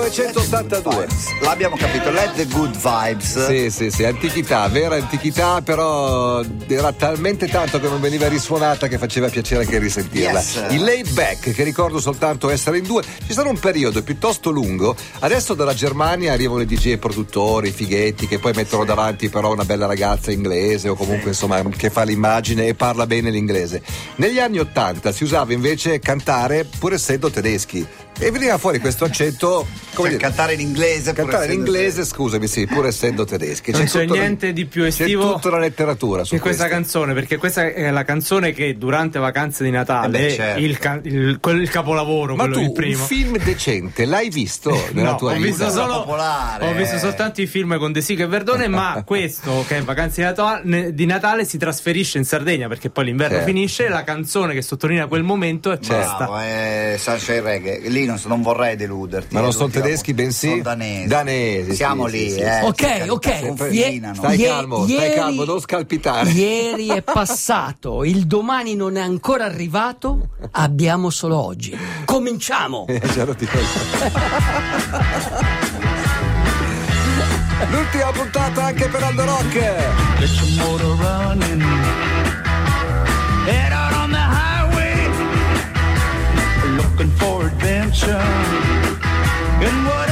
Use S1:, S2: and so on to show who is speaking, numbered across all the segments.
S1: 1982.
S2: L'abbiamo capito, Let the Good Vibes.
S1: Sì, sì, sì, antichità, vera antichità, però era talmente tanto che non veniva risuonata che faceva piacere anche risentirla.
S2: Yes.
S1: Il laid back, che ricordo soltanto essere in due, ci sarà un periodo piuttosto lungo. Adesso dalla Germania arrivano i DJ produttori, i fighetti, che poi mettono davanti però una bella ragazza inglese o comunque insomma che fa l'immagine e parla bene l'inglese. Negli anni Ottanta si usava invece cantare pur essendo tedeschi. E veniva fuori questo accento come
S2: Cioè,
S1: dire,
S2: cantare in inglese.
S1: Cantare in inglese, scusami, sì, pur essendo tedeschi.
S3: Non c'è niente di più estivo
S1: C'è tutta la letteratura su
S3: questa canzone, perché questa è la canzone che durante vacanze di Natale
S2: Eh beh,
S3: è
S2: certo.
S3: il, ca- il- quel- il capolavoro,
S1: Ma
S3: quello
S1: tu
S3: il
S1: un
S3: primo.
S1: film decente l'hai visto nella
S3: No,
S1: tua
S3: ho
S1: vita?
S3: visto, solo,
S2: popolare,
S3: ho visto
S2: eh.
S3: soltanto i film con De Sica e Verdone, ma questo che è Vacanze di Natale, di Natale si trasferisce in Sardegna perché poi l'inverno
S1: Certo.
S3: finisce e la canzone che sottolinea quel momento è questa.
S2: Bravo, eh, Sunshine Reggae. Lì non, non vorrei deluderti.
S1: Ma non sono
S2: l'ultima
S1: tedeschi, bensì
S2: Sono danesi.
S1: danesi,
S2: Siamo
S1: sì,
S2: lì,
S1: sì,
S2: eh.
S4: Ok, ok.
S2: confinano.
S1: Stai
S4: Ie-
S1: calmo, stai
S4: ieri-
S1: calmo, non scalpitare.
S4: Ieri è passato, il domani non è ancora arrivato, abbiamo solo oggi. Cominciamo!
S1: Eh, già lo dico. L'ultima puntata anche per Aldo Rock.
S5: Get your motor running. Head out on the highway. Looking for adventure. 跟
S1: 我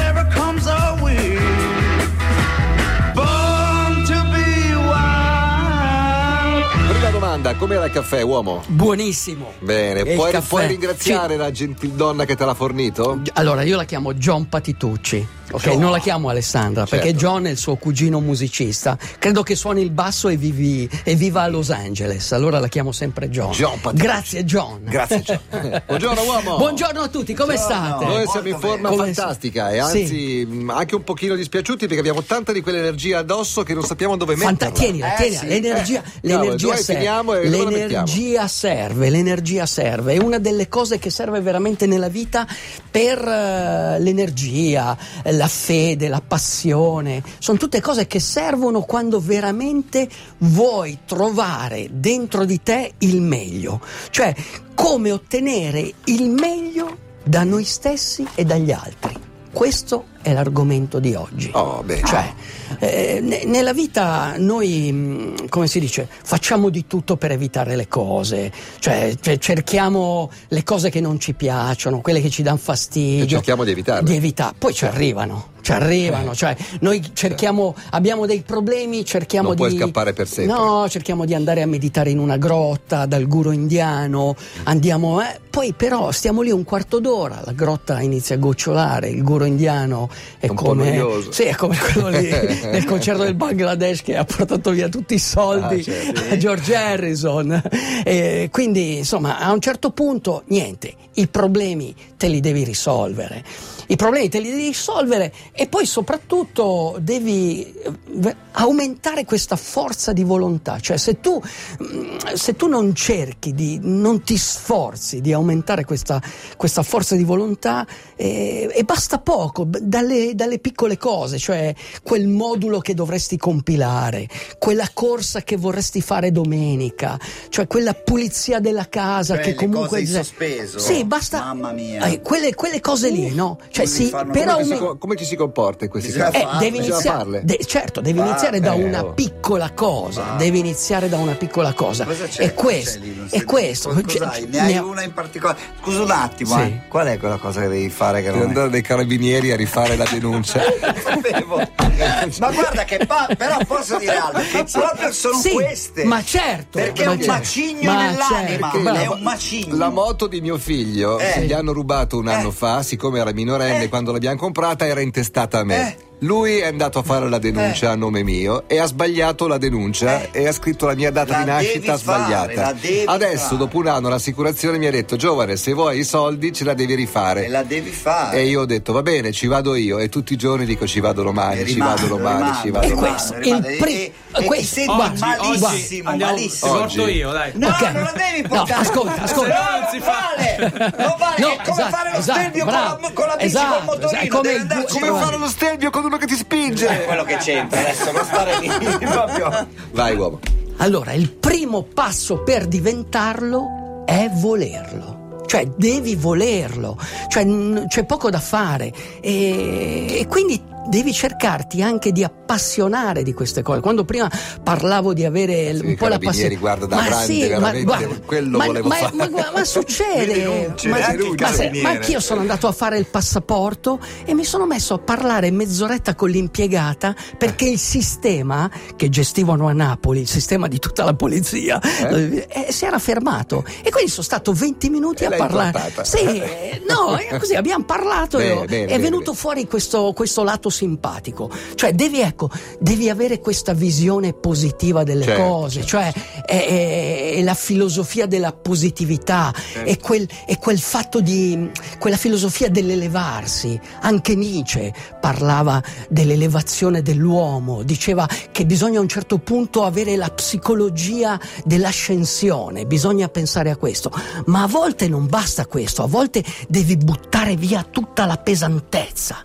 S1: domanda, com'era il caffè, uomo?
S4: Buonissimo.
S1: Bene, puoi, puoi ringraziare la gentildonna che te l'ha fornito?
S4: Sì. Allora, io la chiamo John Patitucci. Ok, non la chiamo Alessandra perché
S1: Certo.
S4: John è il suo cugino musicista. Credo che suoni il basso e, vivi, e viva a Los Angeles. Allora la chiamo sempre John.
S1: John Patitucci.
S4: Grazie, John.
S1: Grazie. John. Buongiorno uomo.
S4: Buongiorno a tutti, come state?
S1: Noi
S2: molto
S1: siamo in forma
S4: bene.
S1: fantastica e anzi mh, anche un pochino dispiaciuti perché abbiamo tanta di quell'energia addosso che non sappiamo dove
S4: Fanta-
S1: metterla.
S4: tienila,
S2: Eh,
S4: tienila,
S2: sì,
S4: l'energia,
S1: eh.
S4: l'energia
S1: Cavolo, noi finiamo e.
S4: L'energia serve, l'energia serve. È una delle cose che serve veramente nella vita per eh, l'energia, eh, la fede, la passione. Sono tutte cose che servono quando veramente vuoi trovare dentro di te il meglio. Cioè, come ottenere il meglio da noi stessi e dagli altri. Questo è l'argomento di oggi.
S1: Oh, bene.
S4: Cioè, eh, ne- nella vita noi, mh, come si dice, facciamo di tutto per evitare le cose, cioè, cioè, cerchiamo le cose che non ci piacciono, quelle che ci danno fastidio.
S1: E cerchiamo di evitarle.
S4: Di evitare. Poi ci arrivano, ci arrivano, cioè noi cerchiamo, abbiamo dei problemi, cerchiamo
S1: Non
S4: di...
S1: puoi scappare per sempre.
S4: No, cerchiamo di andare a meditare in una grotta dal guru indiano, andiamo, eh, poi però stiamo lì un quarto d'ora, la grotta inizia a gocciolare, il guru indiano è,
S1: Un
S4: come... Sì, è come quello lì nel concerto del Bangladesh che ha portato via tutti i soldi
S1: Ah, certo.
S4: a George Harrison. E quindi, insomma, a un certo punto, niente, i problemi te li devi risolvere. I problemi te li devi risolvere e poi soprattutto devi eh, aumentare questa forza di volontà. Cioè, se tu, mm, se tu non cerchi di, non ti sforzi di aumentare questa, questa forza di volontà, eh, e basta poco, dalle, dalle piccole cose, cioè quel modulo che dovresti compilare, quella corsa che vorresti fare domenica, cioè quella pulizia della casa
S2: Cioè,
S4: che comunque
S2: cose in sospeso.
S4: Sì, basta.
S2: Mamma mia.
S4: Eh, quelle, quelle cose lì, no? Cioè,
S2: Come
S4: sì, però
S1: Come, ci
S4: un-
S1: si, co- come ci si comporta in questi
S2: Bisogna
S1: casi?
S4: eh,
S2: farle.
S4: devi iniziare, de- certo, devi
S2: Farle.
S4: iniziare da
S1: Eh,
S4: una
S1: oh.
S4: piccola cosa.
S2: Farle.
S4: Devi iniziare da una piccola cosa.
S2: Cosa c'è?
S4: E
S2: Cosa
S4: questo,
S2: c'è lì? Non
S4: e
S2: si-
S4: questo.
S2: cosa-
S4: cioè,
S2: cos'hai? Ne hai una in particolare? Scusa un attimo,
S4: Sì.
S2: eh. qual è quella cosa che devi fare che
S1: Devi
S2: non è?
S1: andare dai carabinieri a rifare la denuncia.
S2: Ma guarda che pa- però posso dire altro, che proprio sono
S4: Sì,
S2: queste.
S4: ma certo,
S2: Perché è
S4: ma
S2: un
S4: certo.
S2: macigno
S4: Ma
S2: nell'anima,
S4: certo,
S2: è un macigno.
S1: La moto di mio figlio
S2: Eh.
S1: gli hanno rubato un anno
S2: Eh.
S1: fa, siccome era minorenne,
S2: Eh.
S1: quando l'abbiamo comprata era intestata a me.
S2: Eh.
S1: Lui è andato a fare la denuncia
S2: Eh.
S1: a nome mio e ha sbagliato la denuncia
S2: Eh.
S1: e ha scritto la mia data
S2: La
S1: di nascita
S2: devi fare,
S1: sbagliata.
S2: la devi
S1: Adesso,
S2: fare.
S1: dopo un anno, l'assicurazione mi ha detto: Giovane, se vuoi i soldi ce la devi rifare.
S2: E la devi fare.
S1: E io ho detto va bene, ci vado io e tutti i giorni dico ci vado domani,
S2: E
S1: ci
S2: rimando,
S1: vado domani,
S2: rimando,
S1: ci vado
S4: E
S1: domani.
S4: questo,
S2: rimando,
S4: il
S2: rimando.
S4: pri-
S2: E- e
S4: questo, guarda,
S2: malissimo,
S3: andiamo,
S2: malissimo.
S3: ti porto
S1: Oggi.
S3: io, dai.
S2: No,
S4: Ok.
S2: non la devi
S4: No,
S2: portare.
S4: ascolta, ascolta.
S2: No, non si vale. Non vale,
S4: No,
S2: è come
S4: esatto,
S2: fare lo
S4: esatto,
S2: stelvio con, la, con la bici
S4: Esatto,
S2: col motorino.
S4: esatto, come
S1: Come fare lo stelvio con uno che ti spinge?
S2: È quello che c'entra adesso, non stare lì proprio.
S1: Vai uomo.
S4: Allora, il primo passo per diventarlo è volerlo. cioè devi volerlo, cioè n- c'è poco da fare e, e quindi devi cercarti anche di appassionare di queste cose. Quando prima parlavo di avere
S1: Sì,
S4: un po' la passione,
S1: guarda, da grande, veramente, quello
S4: ma,
S1: volevo
S4: ma-
S1: fare.
S4: ma- ma- ma succede, ma, ma se- ma anch'io sono andato a fare il passaporto e mi sono messo a parlare mezz'oretta con l'impiegata perché il sistema che gestivano a Napoli, il sistema di tutta la polizia, eh, si era fermato. E quindi sono stato 20 minuti
S1: E
S4: a parlare. Sì, eh, no, così abbiamo parlato
S1: Bene,
S4: e
S1: bene,
S4: è
S1: bene,
S4: venuto fuori questo, questo lato simpatico. Cioè, devi, ecco, devi avere questa visione positiva delle
S1: Certo,
S4: cose, cioè è, è- è la filosofia della positività,
S1: Certo.
S4: è, quel, è quel fatto di quella filosofia dell'elevarsi. Anche Nietzsche parlava dell'elevazione dell'uomo, diceva che bisogna a un certo punto avere la psicologia dell'ascensione, bisogna pensare a questo, ma a volte non basta questo, a volte devi buttare via tutta la pesantezza.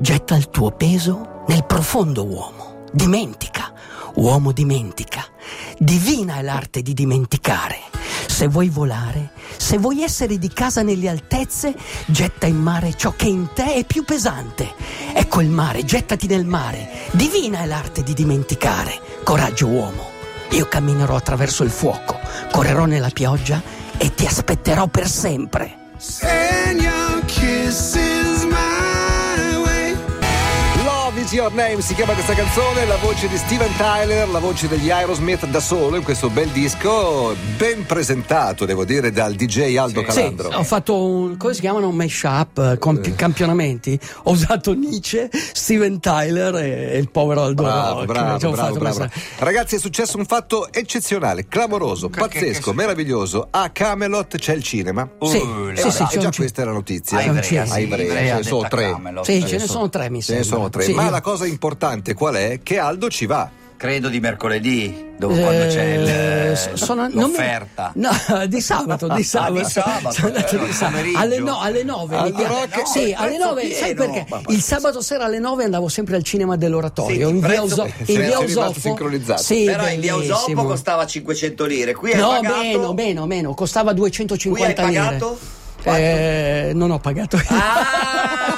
S4: Getta il tuo peso nel profondo uomo. Dimentica. Uomo dimentica. Divina è l'arte di dimenticare. Se vuoi volare, se vuoi essere di casa nelle altezze, getta in mare ciò che in te è più pesante. Ecco il mare, gettati nel mare. Divina è l'arte di dimenticare. Coraggio uomo. Io camminerò attraverso il fuoco, correrò nella pioggia e ti aspetterò per sempre.
S5: And your
S1: name si chiama questa canzone, la voce di Steven Tyler, la voce degli Aerosmith da solo in questo bel disco, ben presentato devo dire dal DJ Aldo
S4: Sì,
S1: Calandro.
S4: ho fatto un, come si chiamano, un mash-up, eh, compi- campionamenti. Ho usato Nietzsche, Steven Tyler e, e il povero Aldo
S1: Bravo,
S4: Rock.
S1: bravo, bravo,
S4: fatto
S1: bravo.
S4: questa-
S1: Ragazzi, è successo un fatto eccezionale, clamoroso,
S2: Che-
S1: pazzesco,
S2: che-
S1: meraviglioso. A Camelot c'è il cinema.
S4: Sì,
S2: Uh,
S4: sì,
S1: Eh,
S4: sì, c'è
S1: già questa è la notizia.
S2: A Ivrea,
S4: sì,
S1: A
S4: sì,
S1: Ivrea, ce ne sono tre.
S4: Sì,
S1: Ce
S4: ne sono tre, mi
S1: Ce ne
S4: sembra.
S1: sono tre.
S4: Sì,
S1: Ma la cosa importante qual è? Che Aldo ci va.
S2: Credo di mercoledì, dove quando c'è il,
S4: Eh,
S2: eh,
S4: sono- non mi-
S2: l'offerta.
S4: No, di sabato, di sabato.
S2: di sabato,
S4: Sono andato
S2: eh,
S4: di sabato. Alle, no, alle 9.
S1: Al
S4: mi chiama-
S1: Rock-
S4: sì, alle
S2: prezzo
S4: 9. Sai perché?
S2: Ma-
S4: Il sabato sera alle 9 andavo sempre al cinema dell'oratorio.
S2: Sì,
S4: in via,
S2: Eh,
S4: in
S1: sincronizzati.
S4: Sì,
S2: Però in via Usopo
S4: bellissimo.
S2: costava 500 lire. Qui hai
S4: No,
S2: pagato...
S4: meno, meno, meno, costava 250
S2: Qui hai
S4: lire.
S2: pagato?
S4: Eh, non ho pagato.
S2: Ah!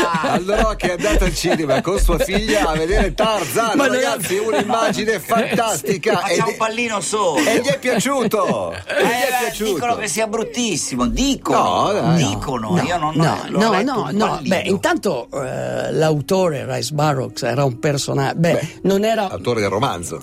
S1: Allora che è andato al cinema con sua figlia a vedere Tarzan,
S4: Ma non-
S1: ragazzi, un'immagine fantastica.
S2: Ma c'è
S1: ed-
S2: un pallino solo.
S1: E gli è piaciuto! E gli è
S2: Eh,
S1: piaciuto!
S2: dicono che sia bruttissimo, dicono,
S1: No, no.
S2: dicono, io non
S4: no, no, no, no. Beh, intanto eh, l'autore Rice Burroughs era un personaggio. Beh, non era.
S1: Autore del romanzo.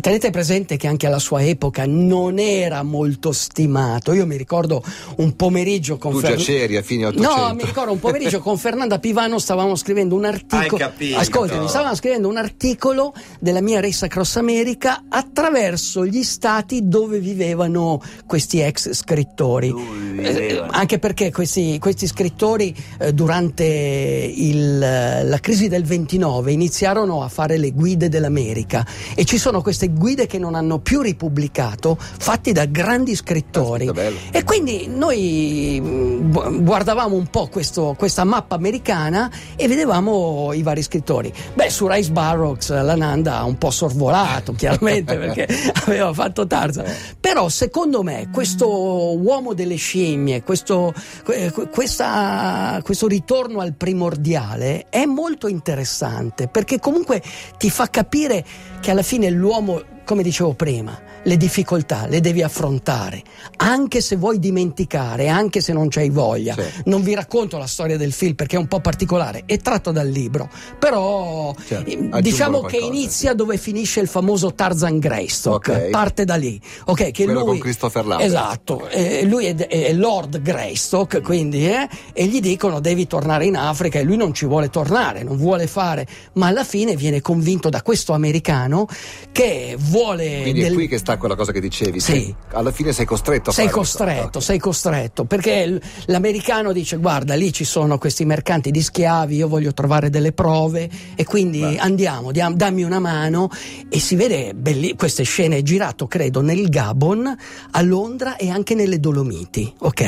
S4: Tenete presente che anche alla sua epoca non era molto stimato. Io mi ricordo un pomeriggio con
S1: Tu già
S4: Fer-
S1: c'eri a fine 800.
S4: No, mi ricordo un pomeriggio con Fernanda Pivano stavamo scrivendo un articolo.
S2: Hai capito.
S4: Ascoltami, stavamo scrivendo un articolo della mia Race Across America attraverso gli stati dove vivevano questi ex scrittori. Eh, anche perché questi, questi scrittori eh, durante il, la crisi del 29 iniziarono a fare le guide dell'America e ci sono queste guide che non hanno più ripubblicato, fatti da grandi scrittori.
S1: Bello.
S4: E quindi noi gu- guardavamo un po' questo- questa mappa americana e vedevamo i vari scrittori. Beh, su Rice Burroughs la Nanda ha un po' sorvolato, chiaramente, perché aveva fatto Tarzan. Però secondo me questo uomo delle scimmie, questo, que- que- questa- questo ritorno al primordiale è molto interessante perché comunque ti fa capire che alla fine l'uomo, come dicevo prima, le difficoltà le devi affrontare, anche se vuoi dimenticare, anche se non c'hai voglia.
S1: Sì.
S4: Non vi racconto la storia del film perché è un po' particolare, è tratto dal libro, però
S1: Certo,
S4: diciamo che
S1: qualcosa.
S4: inizia dove finisce il famoso Tarzan Greystock,
S1: Ok.
S4: parte da lì. Ok, che
S1: Quello
S4: lui,
S1: con Christopher Lambert.
S4: Esatto, eh, lui è, è Lord Greystock, quindi, eh, e gli dicono devi tornare in Africa e lui non ci vuole tornare, non vuole fare, ma alla fine viene convinto da questo americano che vuole...
S1: Quindi è
S4: del-
S1: qui che sta quella cosa che dicevi.
S4: Sì.
S1: Alla fine sei costretto a
S4: sei costretto, sei costretto, perché l'americano dice guarda lì ci sono questi mercanti di schiavi, io voglio trovare delle prove e quindi andiamo, diam- dammi una mano e si vede belli- queste scene, è girato credo nel Gabon, a Londra e anche nelle Dolomiti, ok?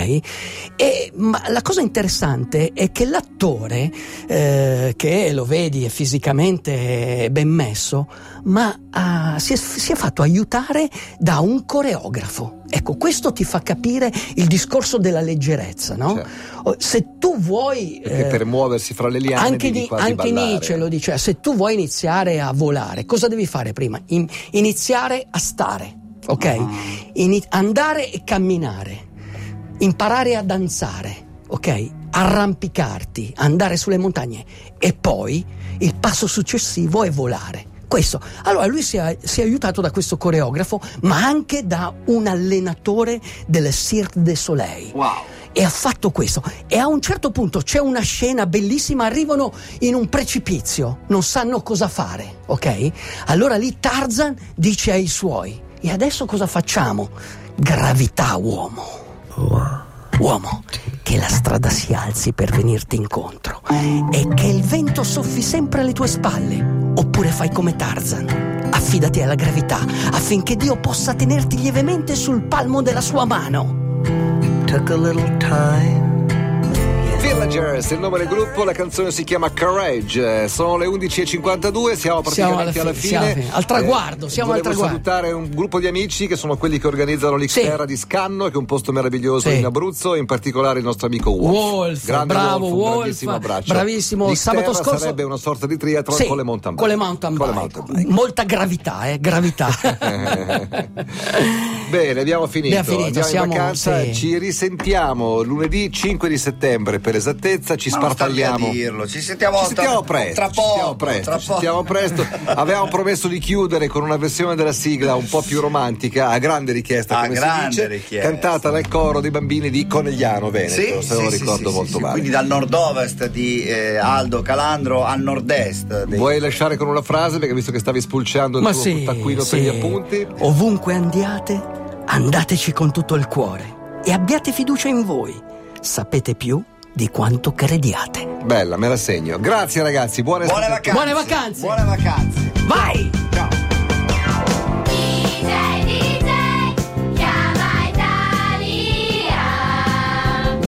S4: E, ma la cosa interessante è che l'attore, eh, che lo vedi è fisicamente ben messo, ma ah, si, è, si è fatto aiutare da un coreografo. Ecco, questo ti fa capire il discorso della leggerezza, no? Oh, Se tu vuoi...
S1: Perché
S4: eh,
S1: per muoversi fra le liane
S4: anche,
S1: devi quasi
S4: anche
S1: ballare.
S4: Nietzsche lo dice, se tu vuoi iniziare a volare, cosa devi fare prima? In- iniziare a stare, ok?
S1: Ah.
S4: Ini- andare e camminare, imparare a danzare, ok? Arrampicarti, andare sulle montagne e poi il passo successivo è volare. Questo. Allora lui si è, si è aiutato da questo coreografo, ma anche da un allenatore del Cirque du Soleil
S2: Wow.
S4: e ha fatto questo. E a un certo punto c'è una scena bellissima, arrivano in un precipizio, non sanno cosa fare, ok? Allora lì Tarzan dice ai suoi: E adesso cosa facciamo? Gravità, uomo. Uomo, che la strada si alzi per venirti incontro e che il vento soffi sempre alle tue spalle. Oppure fai come Tarzan. Affidati alla gravità affinché Dio possa tenerti lievemente sul palmo della sua mano.
S5: Took a little time.
S1: Villagers, il nome del gruppo, la canzone si chiama Courage. Eh, Sono le 11.52, siamo praticamente
S4: Siamo alla
S1: alla
S4: fi-
S1: fine.
S4: siamo al traguardo, siamo al
S1: volevo
S4: traguardo.
S1: salutare un gruppo di amici che sono quelli che organizzano l'Xterra di Scanno, che è un posto meraviglioso
S4: Sì.
S1: in Abruzzo, in particolare il nostro amico Wolf.
S4: Wolf,
S1: Grande
S4: bravo
S1: un
S4: Wolf,
S1: grandissimo abbraccio.
S4: bravissimo.
S1: L'Xterra
S4: Sabato scorso
S1: sarebbe una sorta di triathlon
S4: Sì,
S1: con le mountain bike.
S4: con le mountain
S1: Con le
S4: bike.
S1: mountain bike.
S4: Molta gravità, eh, gravità.
S1: Bene, abbiamo finito.
S4: Abbiamo finito,
S1: Andiamo
S4: siamo-
S1: in vacanza,
S4: sì.
S1: ci risentiamo lunedì 5 di settembre per esattezza, ci
S2: Ma non sta lì a
S1: sparpagliamo.
S2: dirlo, ci sentiamo,
S1: Ci sentiamo
S2: tra,
S1: presto,
S2: tra
S1: ci
S2: poco,
S1: sentiamo presto,
S2: tra
S1: ci sentiamo presto. Avevamo promesso di chiudere con una versione della sigla un po' più romantica, a grande richiesta,
S2: A
S1: come
S2: grande
S1: si dice,
S2: richiesta.
S1: cantata dal coro dei bambini di Conegliano Veneto, se non
S2: sì,
S1: ricordo
S2: sì,
S1: molto
S2: sì,
S1: male.
S2: Quindi dal nord-ovest di eh, Aldo Calandro al nord-est. dei-
S1: Vuoi lasciare con una frase perché visto che stavi spulciando il
S4: Ma
S1: tuo
S4: sì,
S1: taccuino
S4: sì.
S1: per gli appunti?
S4: Ovunque andiate, andateci con tutto il cuore e abbiate fiducia in voi. Sapete più di quanto crediate.
S1: Bella, me la segno. Grazie ragazzi, buone
S2: Buone vacanze.
S4: Buone vacanze.
S2: Buone vacanze.
S4: Vai!